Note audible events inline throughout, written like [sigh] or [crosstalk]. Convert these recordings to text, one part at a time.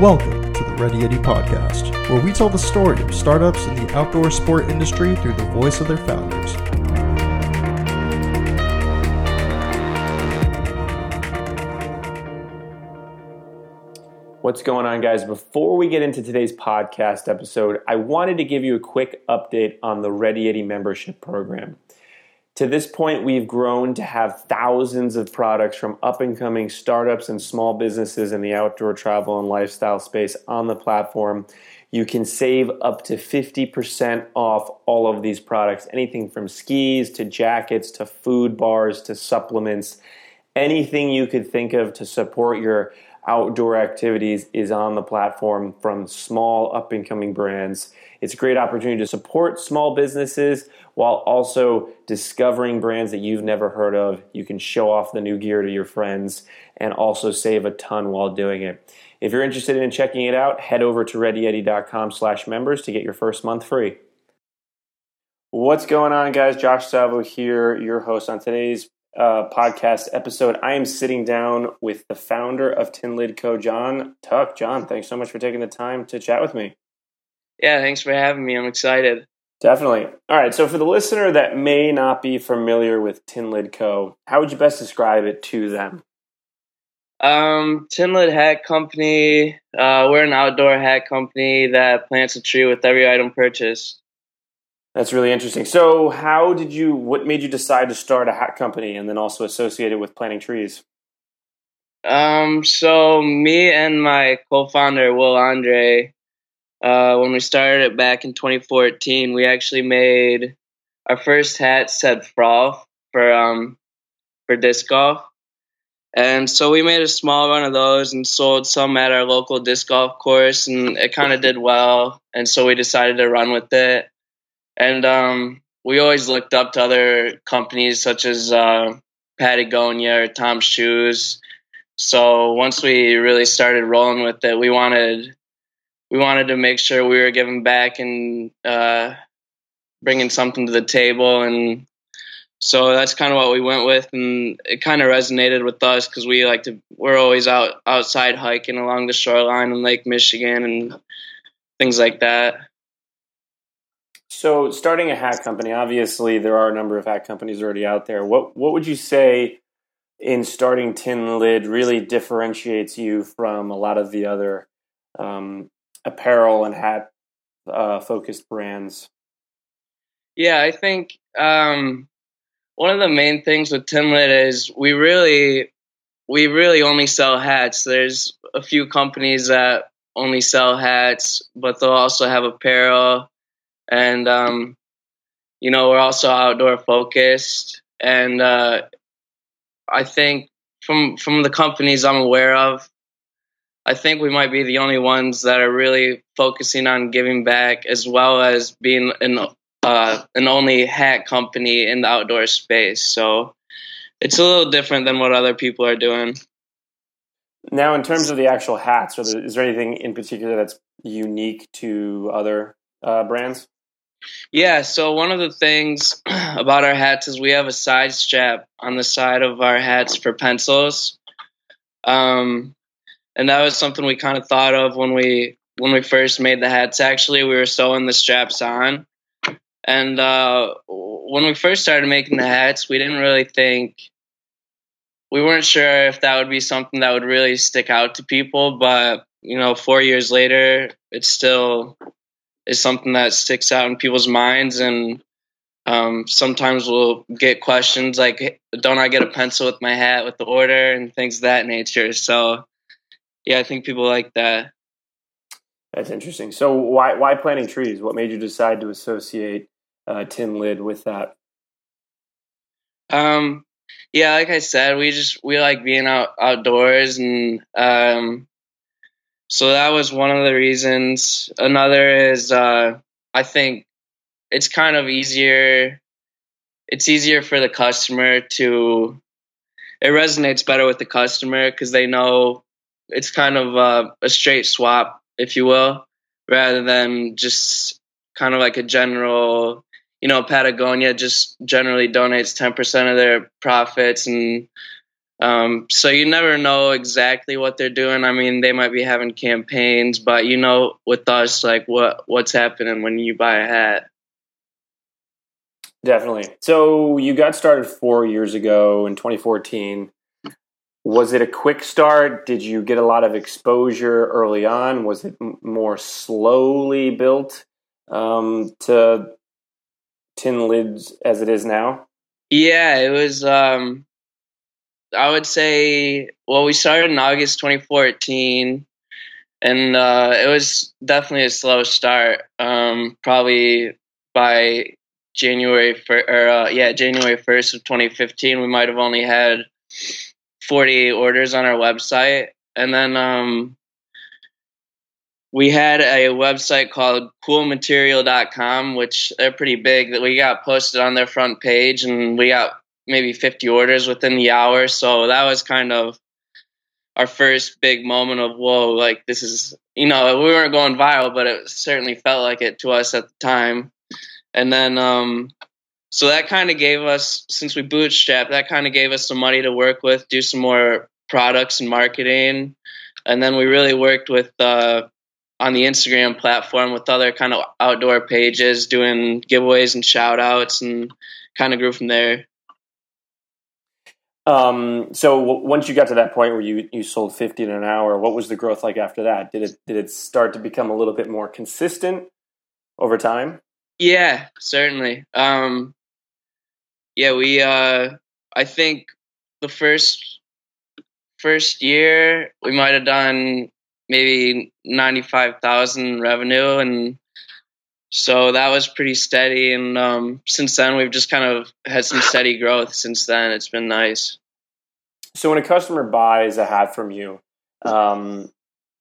Welcome to the Ready Yeti podcast, where we tell the story of startups in the outdoor sport industry through the voice of their founders. What's going on, guys? Before we get into today's podcast episode, I wanted to give you a quick update on the Ready Yeti membership program. To this point, we've grown to have thousands of products from up and coming startups and small businesses in the outdoor travel and lifestyle space on the platform. You can save up to 50% off all of these products anything from skis to jackets to food bars to supplements. Anything you could think of to support your outdoor activities is on the platform from small up and coming brands. It's a great opportunity to support small businesses while also discovering brands that you've never heard of. You can show off the new gear to your friends and also save a ton while doing it. If you're interested in checking it out, head over to readyyeti.com slash members to get your first month free. What's going on, guys? Josh Salvo here, your host on today's uh, podcast episode. I am sitting down with the founder of Tin Lid Co., John Tuck. John, thanks so much for taking the time to chat with me. Yeah, thanks for having me. I'm excited. Definitely. All right. So, for the listener that may not be familiar with Tin Lid Co., how would you best describe it to them? Um, Tin Lid Hat Company. Uh, we're an outdoor hat company that plants a tree with every item purchased. That's really interesting. So, how did you? What made you decide to start a hat company and then also associate it with planting trees? Um, so me and my co-founder Will Andre uh, when we started it back in 2014, we actually made our first hat said Frolf for um for disc golf. And so we made a small run of those and sold some at our local disc golf course, and it kind of did well. And so we decided to run with it. And um, we always looked up to other companies such as uh, Patagonia or Tom's Shoes. So once we really started rolling with it, we wanted we wanted to make sure we were giving back and uh, bringing something to the table. And so that's kind of what we went with. And it kind of resonated with us because we like to we're always out outside hiking along the shoreline in lake michigan and things like that so starting a hat company obviously there are a number of hat companies already out there what what would you say in starting tin lid really differentiates you from a lot of the other um, apparel and hat uh, focused brands? Yeah, I think um, one of the main things with Tin Lid is we really we really only sell hats. There's a few companies that only sell hats, but they'll also have apparel, and um, you know we're also outdoor focused. And uh, I think from from the companies I'm aware of, I think we might be the only ones that are really focusing on giving back as well as being an uh, an only hat company in the outdoor space. So it's a little different than what other people are doing. Now, in terms of the actual hats, is there anything in particular that's unique to other uh, brands? Yeah, so one of the things [clears throat] about our hats is we have a side strap on the side of our hats for pencils. Um, and that was something we kind of thought of when we when we first made the hats. Actually, we were sewing the straps on, and uh, when we first started making the hats, we didn't really think we weren't sure if that would be something that would really stick out to people. But you know, four years later, it's still is something that sticks out in people's minds and. Um, sometimes we'll get questions like, "Don't I get a pencil with my hat with the order?" and things of that nature. So yeah, I think people like that. That's interesting. So why why planting trees? What made you decide to associate uh, tin lid with that? Um, yeah, like I said, we just we like being out outdoors, and um, so that was one of the reasons. Another is uh, I think it's kind of easier. It's easier for the customer to. It resonates better with the customer because they know it's kind of uh, a straight swap, if you will, rather than just kind of like a general. You know, Patagonia just generally donates ten percent of their profits, and Um, so you never know exactly what they're doing. I mean, they might be having campaigns, but you know, with us, like what what's happening when you buy a hat. Definitely. So you got started four years ago in 2014. Was it a quick start? Did you get a lot of exposure early on? Was it more slowly built um, to tin lids as it is now? Yeah, it was. Um, I would say, well, we started in August 2014, and uh, it was definitely a slow start. Um, probably by January for, or uh, yeah, January 1st of 2015, we might have only had 48 orders on our website, and then um, we had a website called coolmaterial.com, which they're pretty big. That we got posted on their front page, and we got maybe 50 orders within the hour. So that was kind of our first big moment of whoa, like this is you know we weren't going viral, but it certainly felt like it to us at the time. And then um, so that kind of gave us since we bootstrapped, that kind of gave us some money to work with, do some more products and marketing, and then we really worked with. Uh, on the Instagram platform with other kind of outdoor pages doing giveaways and shout outs and kind of grew from there. Um, so w- once you got to that point where you, you sold 50 in an hour, what was the growth like after that? Did it, did it start to become a little bit more consistent over time? Yeah, certainly. Um, yeah, we, uh, I think the first, first year we might have done maybe 95,000 revenue and so that was pretty steady and um, since then we've just kind of had some steady growth since then. It's been nice. So when a customer buys a hat from you um,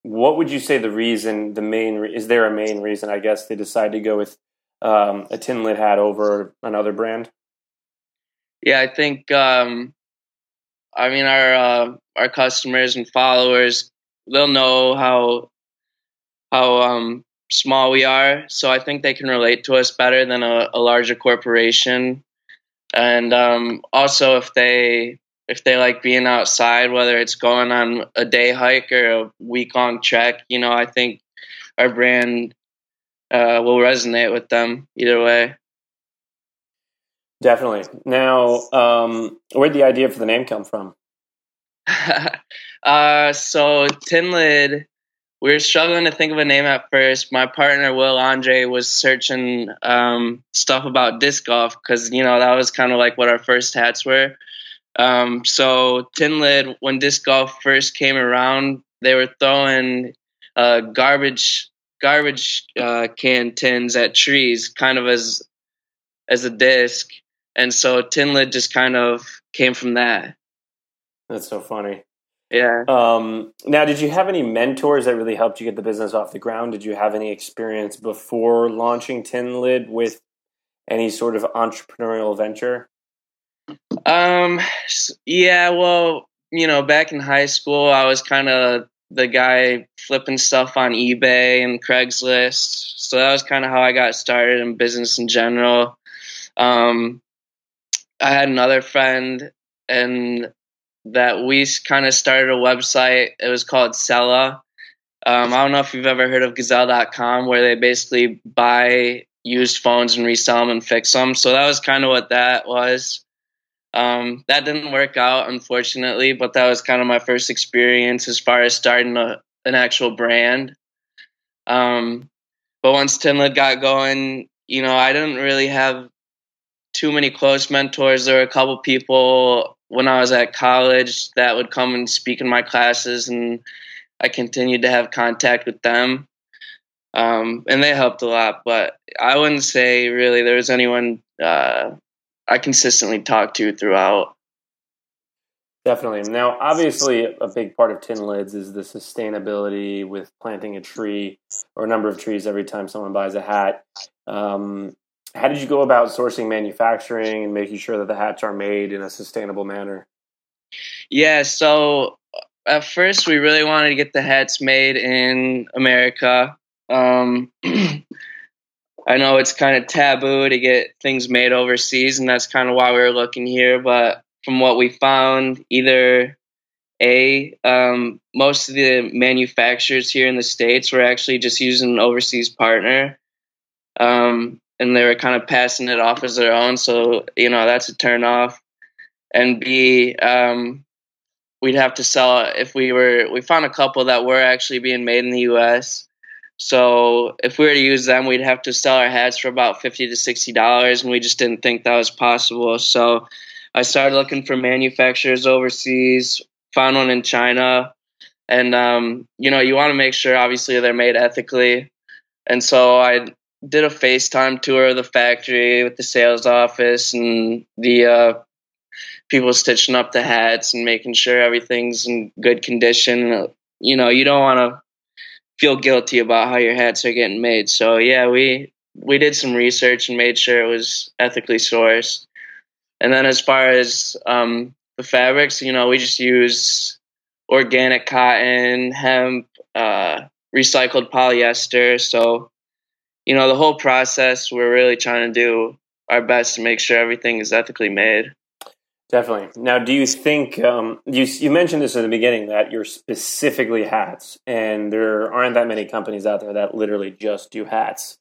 what would you say the reason the main is there a main reason i guess they decide to go with um, a tin lid hat over another brand? Yeah i think um, i mean our uh, our customers and followers they'll know how how um, small we are. So I think they can relate to us better than a, a larger corporation. And um, also, if they if they like being outside, whether it's going on a day hike or a week long trek, you know, I think our brand uh, will resonate with them either way. Definitely. Now, um, where'd the idea for the name come from? [laughs] uh, so Tin Lid we were struggling to think of a name at first. My partner Will Andre was searching um, stuff about disc golf because you know that was kind of like what our first hats were. Um, so Tin Lid, when disc golf first came around, they were throwing uh, garbage garbage uh, can tins at trees, kind of as as a disc, and so Tin Lid just kind of came from that. That's so funny. Yeah. Um, now, did you have any mentors that really helped you get the business off the ground? Did you have any experience before launching Tin Lid with any sort of entrepreneurial venture? Um, yeah, well, you know, back in high school, I was kind of the guy flipping stuff on eBay and Craigslist. So that was kind of how I got started in business in general. Um, I had another friend, and that we kind of started a website. It was called Sella. Um, I don't know if you've ever heard of Gazelle.com, where they basically buy used phones and resell them and fix them. So that was kind of what that was. Um, that didn't work out, unfortunately, but that was kind of my first experience as far as starting a, an actual brand. Um, but once Tin Lid got going, you know, I didn't really have too many close mentors. There were a couple people when I was at college that would come and speak in my classes, and I continued to have contact with them. Um, and they helped a lot, but I wouldn't say really there was anyone uh, I consistently talked to throughout. Definitely. Now, obviously, a big part of tin lids is the sustainability with planting a tree or a number of trees every time someone buys a hat. Um, how did you go about sourcing manufacturing and making sure that the hats are made in a sustainable manner? Yeah, so uh, at first we really wanted to get the hats made in America. Um, [clears throat] I know it's kind of taboo to get things made overseas, and that's kind of why we were looking here. But from what we found, either a um, most of the manufacturers here in the states were actually just using an overseas partner, um, and they were kind of passing it off as their own. So you know that's a turn off. And B, um, we'd have to sell if we were. We found a couple that were actually being made in the U.S. So if we were to use them, we'd have to sell our hats for about fifty to sixty dollars, and we just didn't think that was possible. So I started looking for manufacturers overseas. Found one in China, and um, you know you want to make sure obviously they're made ethically. And so I did a FaceTime tour of the factory with the sales office and the uh, people stitching up the hats and making sure everything's in good condition. You know, you don't want to feel guilty about how your hats are getting made. So yeah, we we did some research and made sure it was ethically sourced. And then as far as um, the fabrics, you know, we just use organic cotton, hemp, uh, recycled polyester. So, you know, the whole process, we're really trying to do our best to make sure everything is ethically made. Definitely. Now, do you think um, you you mentioned this in the beginning that you're specifically hats, and there aren't that many companies out there that literally just do hats.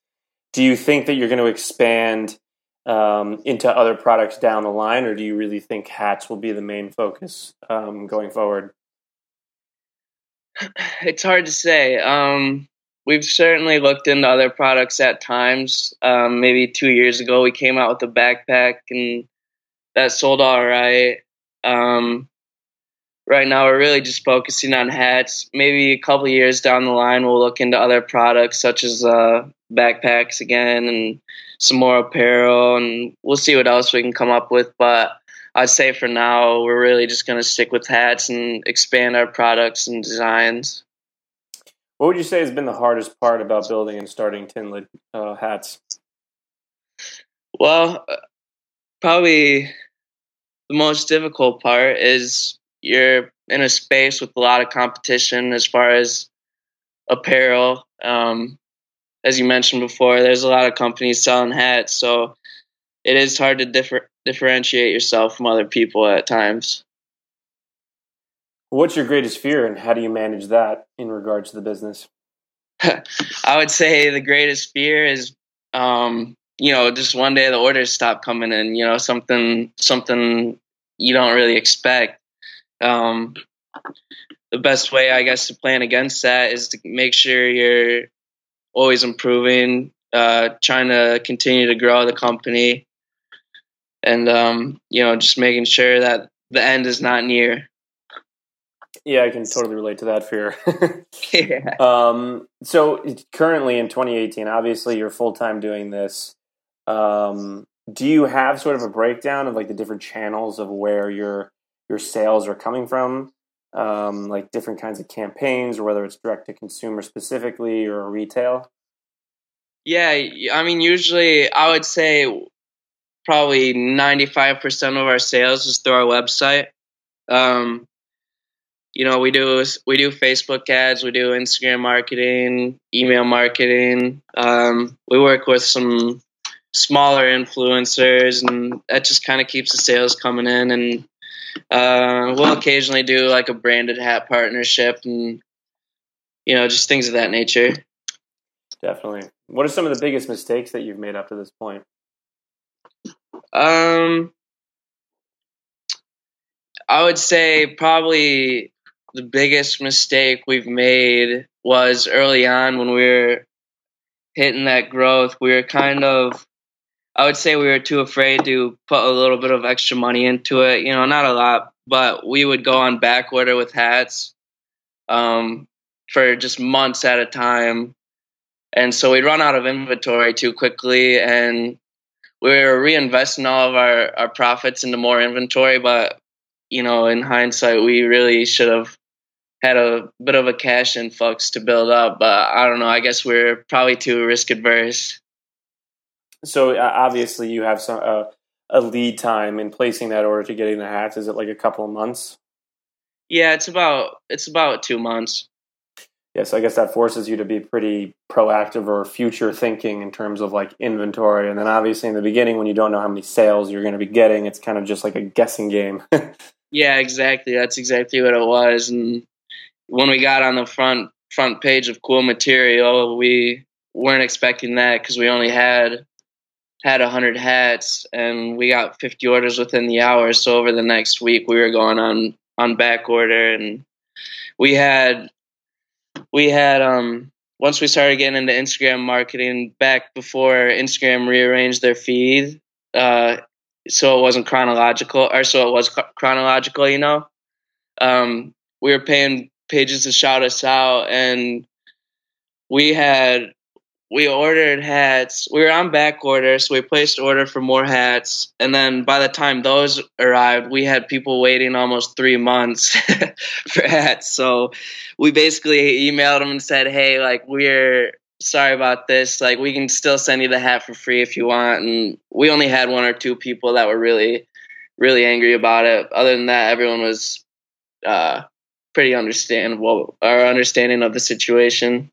Do you think that you're going to expand um, into other products down the line, or do you really think hats will be the main focus um, going forward? [sighs] It's hard to say. We've certainly looked into other products at times. Um, maybe two years ago, we came out with a backpack and that sold all right. Um, right now, we're really just focusing on hats. Maybe a couple years down the line, we'll look into other products such as uh, backpacks again and some more apparel, and we'll see what else we can come up with. But I'd say for now, we're really just going to stick with hats and expand our products and designs. What would you say has been the hardest part about building and starting Tinlid uh, hats? Well, probably the most difficult part is you're in a space with a lot of competition as far as apparel. Um, as you mentioned before, there's a lot of companies selling hats, so it is hard to differ, differentiate yourself from other people at times. What's your greatest fear, and how do you manage that in regards to the business? [laughs] I would say the greatest fear is, um, you know, just one day the orders stop coming in. You know, something something you don't really expect. Um, the best way, I guess, to plan against that is to make sure you're always improving, uh, trying to continue to grow the company, and um, you know, just making sure that the end is not near. Yeah, I can totally relate to that fear. [laughs] [laughs] yeah. Um, so currently in 2018, obviously you're full time doing this. Um, do you have sort of a breakdown of like the different channels of where your your sales are coming from? Um, like different kinds of campaigns, or whether it's direct to consumer specifically or retail? Yeah, I mean, usually I would say probably 95% of our sales is through our website. Um, you know, we do we do Facebook ads, we do Instagram marketing, email marketing. Um, we work with some smaller influencers, and that just kind of keeps the sales coming in. And uh, we'll occasionally do like a branded hat partnership, and you know, just things of that nature. Definitely. What are some of the biggest mistakes that you've made up to this point? Um, I would say probably the biggest mistake we've made was early on when we were hitting that growth. We were kind of, I would say, we were too afraid to put a little bit of extra money into it. You know, not a lot, but we would go on back order with hats um, for just months at a time. And so we'd run out of inventory too quickly, and we were reinvesting all of our, our profits into more inventory. But, you know, in hindsight, we really should have had a bit of a cash influx to build up, but I don't know. I guess we're probably too risk adverse. So uh, obviously, you have some uh, a lead time in placing that order to getting the hats. Is it like a couple of months? Yeah, it's about it's about two months. Yes, I guess that forces you to be pretty proactive or future thinking in terms of like inventory. And then obviously in the beginning, when you don't know how many sales you're going to be getting, it's kind of just like a guessing game. [laughs] yeah, exactly. That's exactly what it was. And when we got on the front front page of cool material, we weren't expecting that because we only had had 100 hats and we got 50 orders within the hour so over the next week we were going on on back order and we had we had um once we started getting into Instagram marketing back before Instagram rearranged their feed, uh, so it wasn't chronological, or so it was chronological, you know. Um, we were paying pages to shout us out, and we had we ordered hats. We were on back order, so we placed order for more hats. And then by the time those arrived, we had people waiting almost three months [laughs] for hats. So we basically emailed them and said, "Hey, like we're sorry about this. Like we can still send you the hat for free if you want." And we only had one or two people that were really, really angry about it. Other than that, everyone was uh, pretty understandable our understanding of the situation.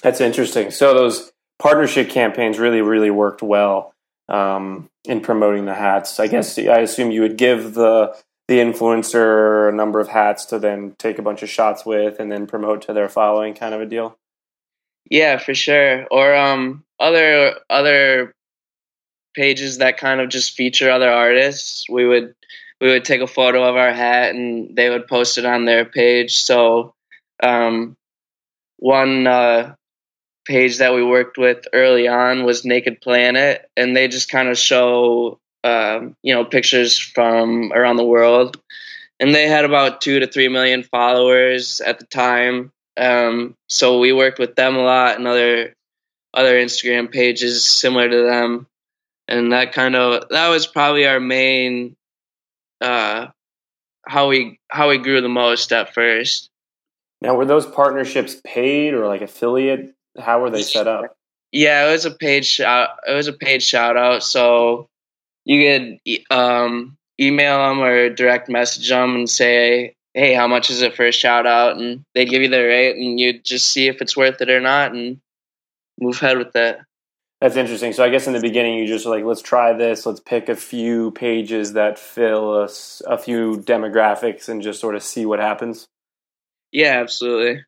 That's interesting. So those partnership campaigns really, really worked well um, in promoting the hats. I guess I assume you would give the the influencer a number of hats to then take a bunch of shots with and then promote to their following, kind of a deal. Yeah, for sure. Or um, other other pages that kind of just feature other artists. We would we would take a photo of our hat and they would post it on their page. So um, one uh, page that we worked with early on was Naked Planet, and they just kind of show um, you know pictures from around the world, and they had about two to three million followers at the time. Um, so we worked with them a lot and other other Instagram pages similar to them, and that kind of that was probably our main uh, how we how we grew the most at first. Now, were those partnerships paid or like affiliate how were they set up? Yeah, it was a paid shout. It was a paid shout out. So you could um, email them or direct message them and say, "Hey, how much is it for a shout out?" And they'd give you the rate, and you'd just see if it's worth it or not, and move ahead with that. That's interesting. So I guess in the beginning you just like let's try this. Let's pick a few pages that fill us a few demographics and just sort of see what happens. Yeah, absolutely.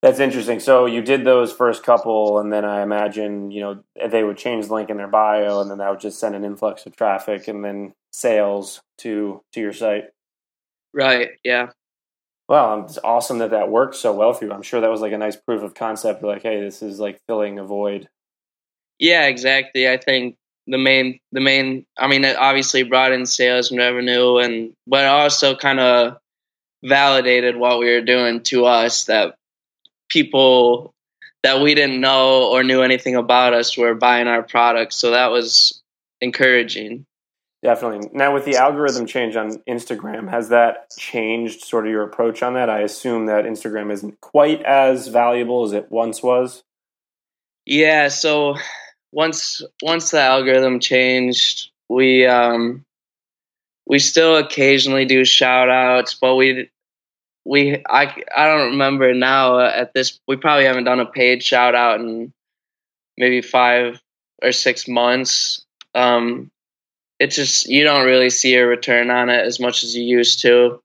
That's interesting. So you did those first couple, and then I imagine you know they would change the link in their bio, and then that would just send an influx of traffic and then sales to to your site. Right. Yeah. Well, um, it's awesome that that worked so well for you. I'm sure that was like a nice proof of concept. Like, hey, this is like filling a void. Yeah, exactly. I think the main the main. I mean, it obviously brought in sales and revenue, and but also kind of validated what we were doing to us that people that we didn't know or knew anything about us were buying our products. So that was encouraging. Definitely. Now, with the algorithm change on Instagram, has that changed sort of your approach on that? I assume that Instagram isn't quite as valuable as it once was. Yeah. So once once the algorithm changed, we um, we still occasionally do shout outs, but we we I I don't remember now at this we probably haven't done a paid shout out in maybe 5 or 6 months. Um it's just you don't really see a return on it as much as you used to.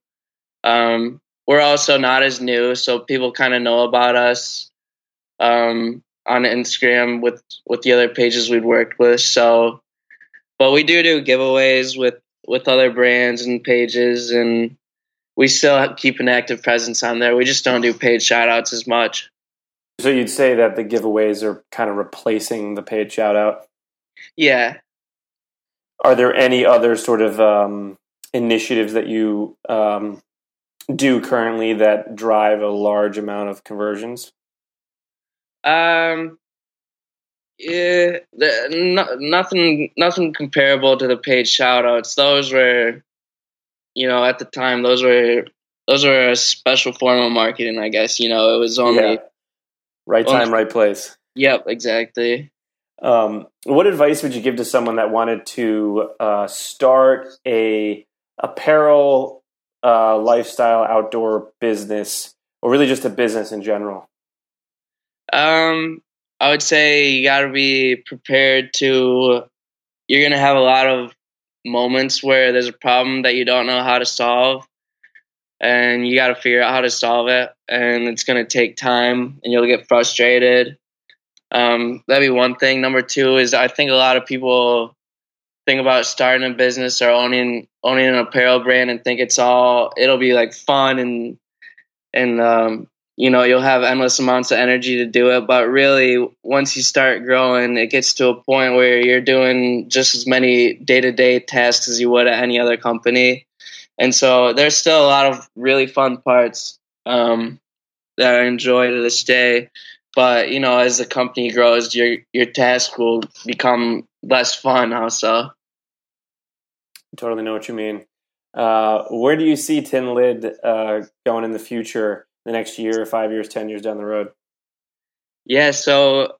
Um we're also not as new so people kind of know about us. Um on Instagram with with the other pages we'd worked with so but we do do giveaways with with other brands and pages and we still keep an active presence on there. We just don't do paid shout outs as much. So you'd say that the giveaways are kind of replacing the paid shout out? Yeah. Are there any other sort of um, initiatives that you um, do currently that drive a large amount of conversions? Um, yeah, the, no, nothing, nothing comparable to the paid shoutouts. Those were you know, at the time, those were those were a special form of marketing. I guess you know, it was only yeah. right time, only, right place. Yep, exactly. Um, what advice would you give to someone that wanted to uh, start a apparel, uh, lifestyle, outdoor business, or really just a business in general? Um, I would say you got to be prepared to. You're gonna have a lot of moments where there's a problem that you don't know how to solve, and you got to figure out how to solve it, and it's gonna take time, and you'll get frustrated. Um, that'd be one thing. Number two is I think a lot of people think about starting a business or owning owning an apparel brand and think it's all it'll be like fun and and um, you know you'll have endless amounts of energy to do it. But really once you start growing it gets to a point where you're doing just as many day-to-day tasks as you would at any other company. And so there's still a lot of really fun parts um, that i enjoy to this day. But you know as the company grows your your task will become less fun also. Totally know what you mean. Uh, where do you see tin lid uh, going in the future the next year five years ten years down the road yeah so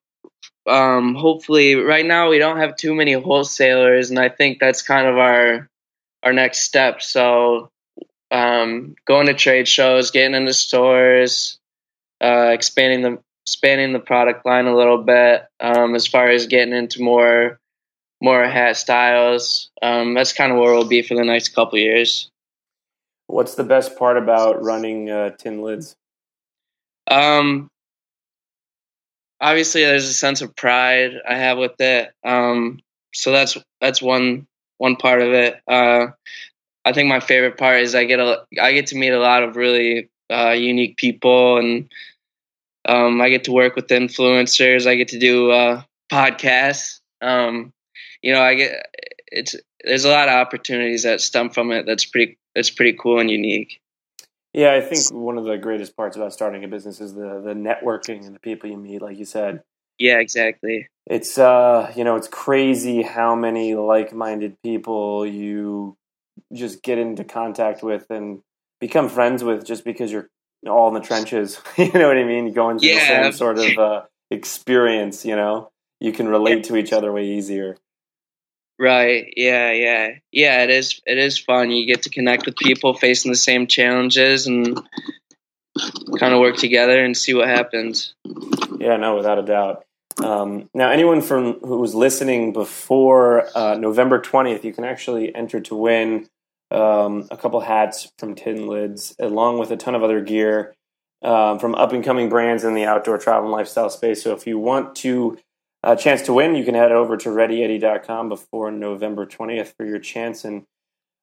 um, hopefully right now we don't have too many wholesalers and i think that's kind of our our next step so um, going to trade shows getting into stores uh, expanding the expanding the product line a little bit um, as far as getting into more more hat styles. Um, that's kind of where we'll be for the next couple years. What's the best part about running uh, tin lids? Um, obviously, there's a sense of pride I have with it. Um, so that's that's one one part of it. Uh, I think my favorite part is I get a I get to meet a lot of really uh, unique people and um, I get to work with influencers. I get to do uh, podcasts. Um, you know, I get it's there's a lot of opportunities that stem from it. That's pretty that's pretty cool and unique. Yeah, I think one of the greatest parts about starting a business is the the networking and the people you meet. Like you said. Yeah, exactly. It's uh, you know, it's crazy how many like-minded people you just get into contact with and become friends with just because you're all in the trenches. [laughs] you know what I mean? Going through yeah. the same sort of uh, experience. You know, you can relate yeah. to each other way easier. Right. Yeah. Yeah. Yeah. It is. It is fun. You get to connect with people facing the same challenges and kind of work together and see what happens. Yeah. No, without a doubt. Um, now, anyone from who was listening before uh, November twentieth, you can actually enter to win um, a couple hats from Tin Lids, along with a ton of other gear um, from up and coming brands in the outdoor travel and lifestyle space. So if you want to uh, chance to win, you can head over to readyyeti.com before November 20th for your chance. And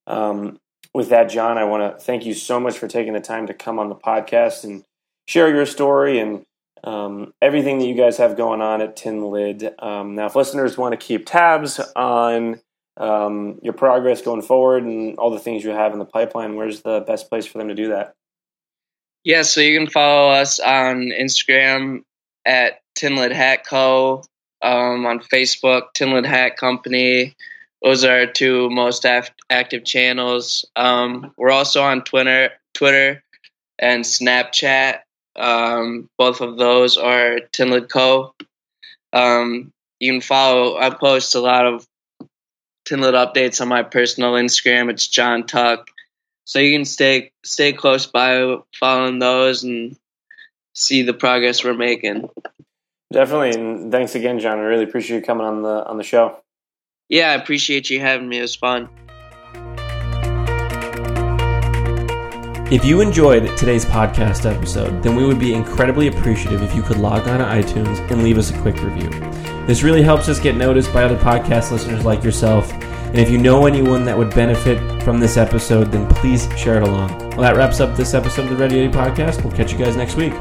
um, with that, John, I want to thank you so much for taking the time to come on the podcast and share your story and um, everything that you guys have going on at Tin Lid. Um, now, if listeners want to keep tabs on um, your progress going forward and all the things you have in the pipeline, where's the best place for them to do that? Yeah, so you can follow us on Instagram at Tinlid Hat Co. Um, on Facebook, Tinlid Hat Company. Those are our two most af- active channels. Um, we're also on Twitter, Twitter, and Snapchat. Um, both of those are Tinlid Co. Um, you can follow. I post a lot of Tinlid updates on my personal Instagram. It's John Tuck. So you can stay stay close by following those and see the progress we're making. Definitely, and thanks again, John. I really appreciate you coming on the on the show. Yeah, I appreciate you having me. It was fun. If you enjoyed today's podcast episode, then we would be incredibly appreciative if you could log on to iTunes and leave us a quick review. This really helps us get noticed by other podcast listeners like yourself. And if you know anyone that would benefit from this episode, then please share it along. Well, that wraps up this episode of the Ready Yeti podcast. We'll catch you guys next week.